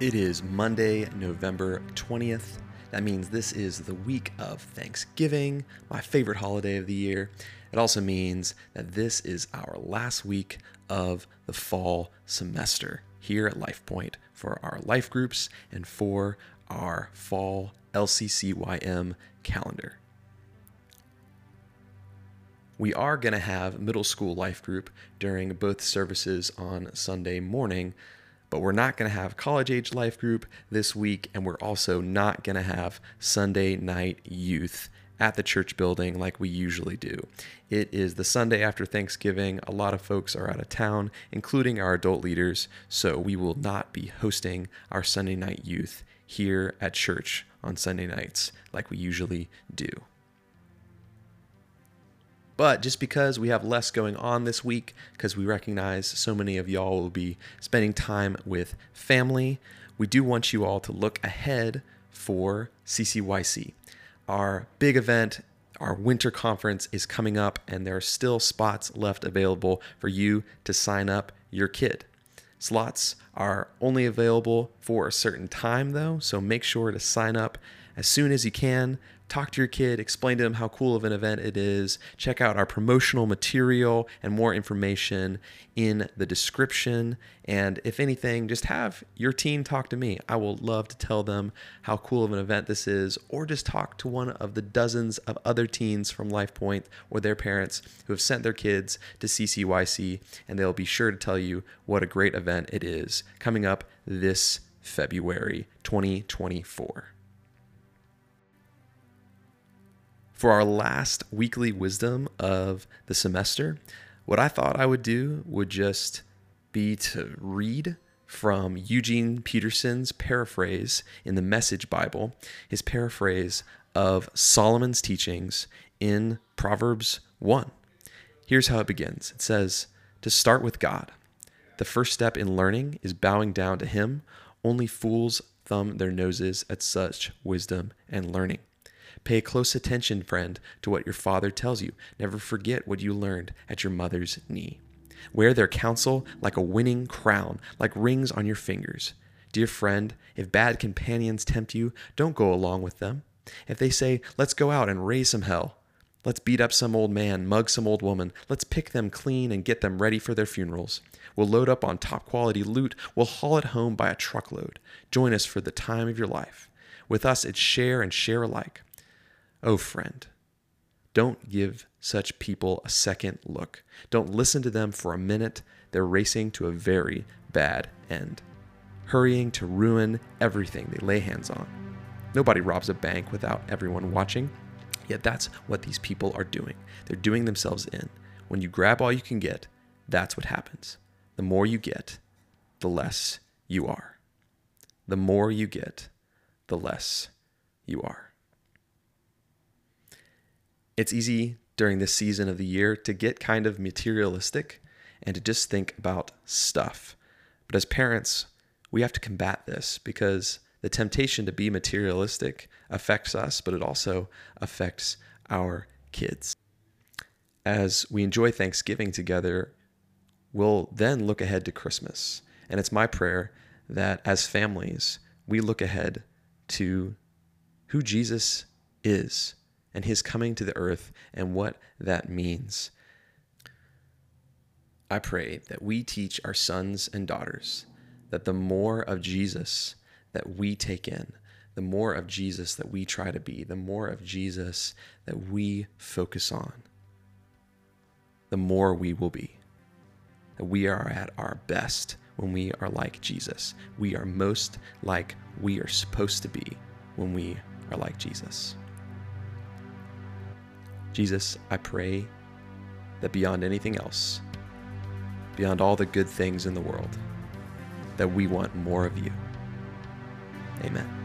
It is Monday, November 20th. That means this is the week of Thanksgiving, my favorite holiday of the year. It also means that this is our last week of the fall semester here at LifePointe for our life groups and for our fall LCCYM calendar. We are going to have middle school life group during both services on Sunday morning, but we're not going to have college age life group this week, and we're also not going to have Sunday night youth at the church building like we usually do. It is the Sunday after Thanksgiving. A lot of folks are out of town, including our adult leaders, so we will not be hosting our Sunday night youth here at church on Sunday nights like we usually do. But just because we have less going on this week, because we recognize so many of y'all will be spending time with family, we do want you all to look ahead for CCYC. Our big event, our winter conference is coming up, and there are still spots left available for you to sign up your kid. Slots are only available for a certain time, though, so make sure to sign up as soon as you can talk to your kid, explain to them how cool of an event it is. Check out our promotional material and more information in the description. And if anything, just have your teen talk to me. I will love to tell them how cool of an event this is, or just talk to one of the dozens of other teens from LifePointe or their parents who have sent their kids to CCYC, and they'll be sure to tell you what a great event it is coming up this February 2024. For our last weekly wisdom of the semester, what I thought I would do would just be to read from Eugene Peterson's paraphrase in the Message Bible, his paraphrase of Solomon's teachings in Proverbs 1. Here's how it begins it says, To start with God. The first step in learning is bowing down to Him. Only fools thumb their noses at such wisdom and learning. Pay close attention, friend, to what your father tells you. Never forget what you learned at your mother's knee. Wear their counsel like a winning crown, like rings on your fingers. Dear friend, if bad companions tempt you, don't go along with them. If they say, let's go out and raise some hell, let's beat up some old man, mug some old woman, let's pick them clean and get them ready for their funerals. We'll load up on top quality loot, we'll haul it home by a truckload. Join us for the time of your life. With us, it's share and share alike. Oh, friend, don't give such people a second look. Don't listen to them for a minute. They're racing to a very bad end, hurrying to ruin everything they lay hands on. Nobody robs a bank without everyone watching, yet that's what these people are doing. They're doing themselves in. When you grab all you can get, that's what happens. The more you get, the less you are. The more you get, the less you are. It's easy during this season of the year to get kind of materialistic and to just think about stuff. But as parents, we have to combat this because the temptation to be materialistic affects us, but it also affects our kids. As we enjoy Thanksgiving together, we'll then look ahead to Christmas. And it's my prayer that as families, we look ahead to who Jesus is and his coming to the earth and what that means. I pray that we teach our sons and daughters that the more of Jesus that we take in, the more of Jesus that we try to be, the more of Jesus that we focus on, the more we will be. That we are at our best when we are like Jesus. We are most like we are supposed to be when we are like Jesus. Jesus, I pray that beyond anything else, beyond all the good things in the world, that we want more of you. Amen.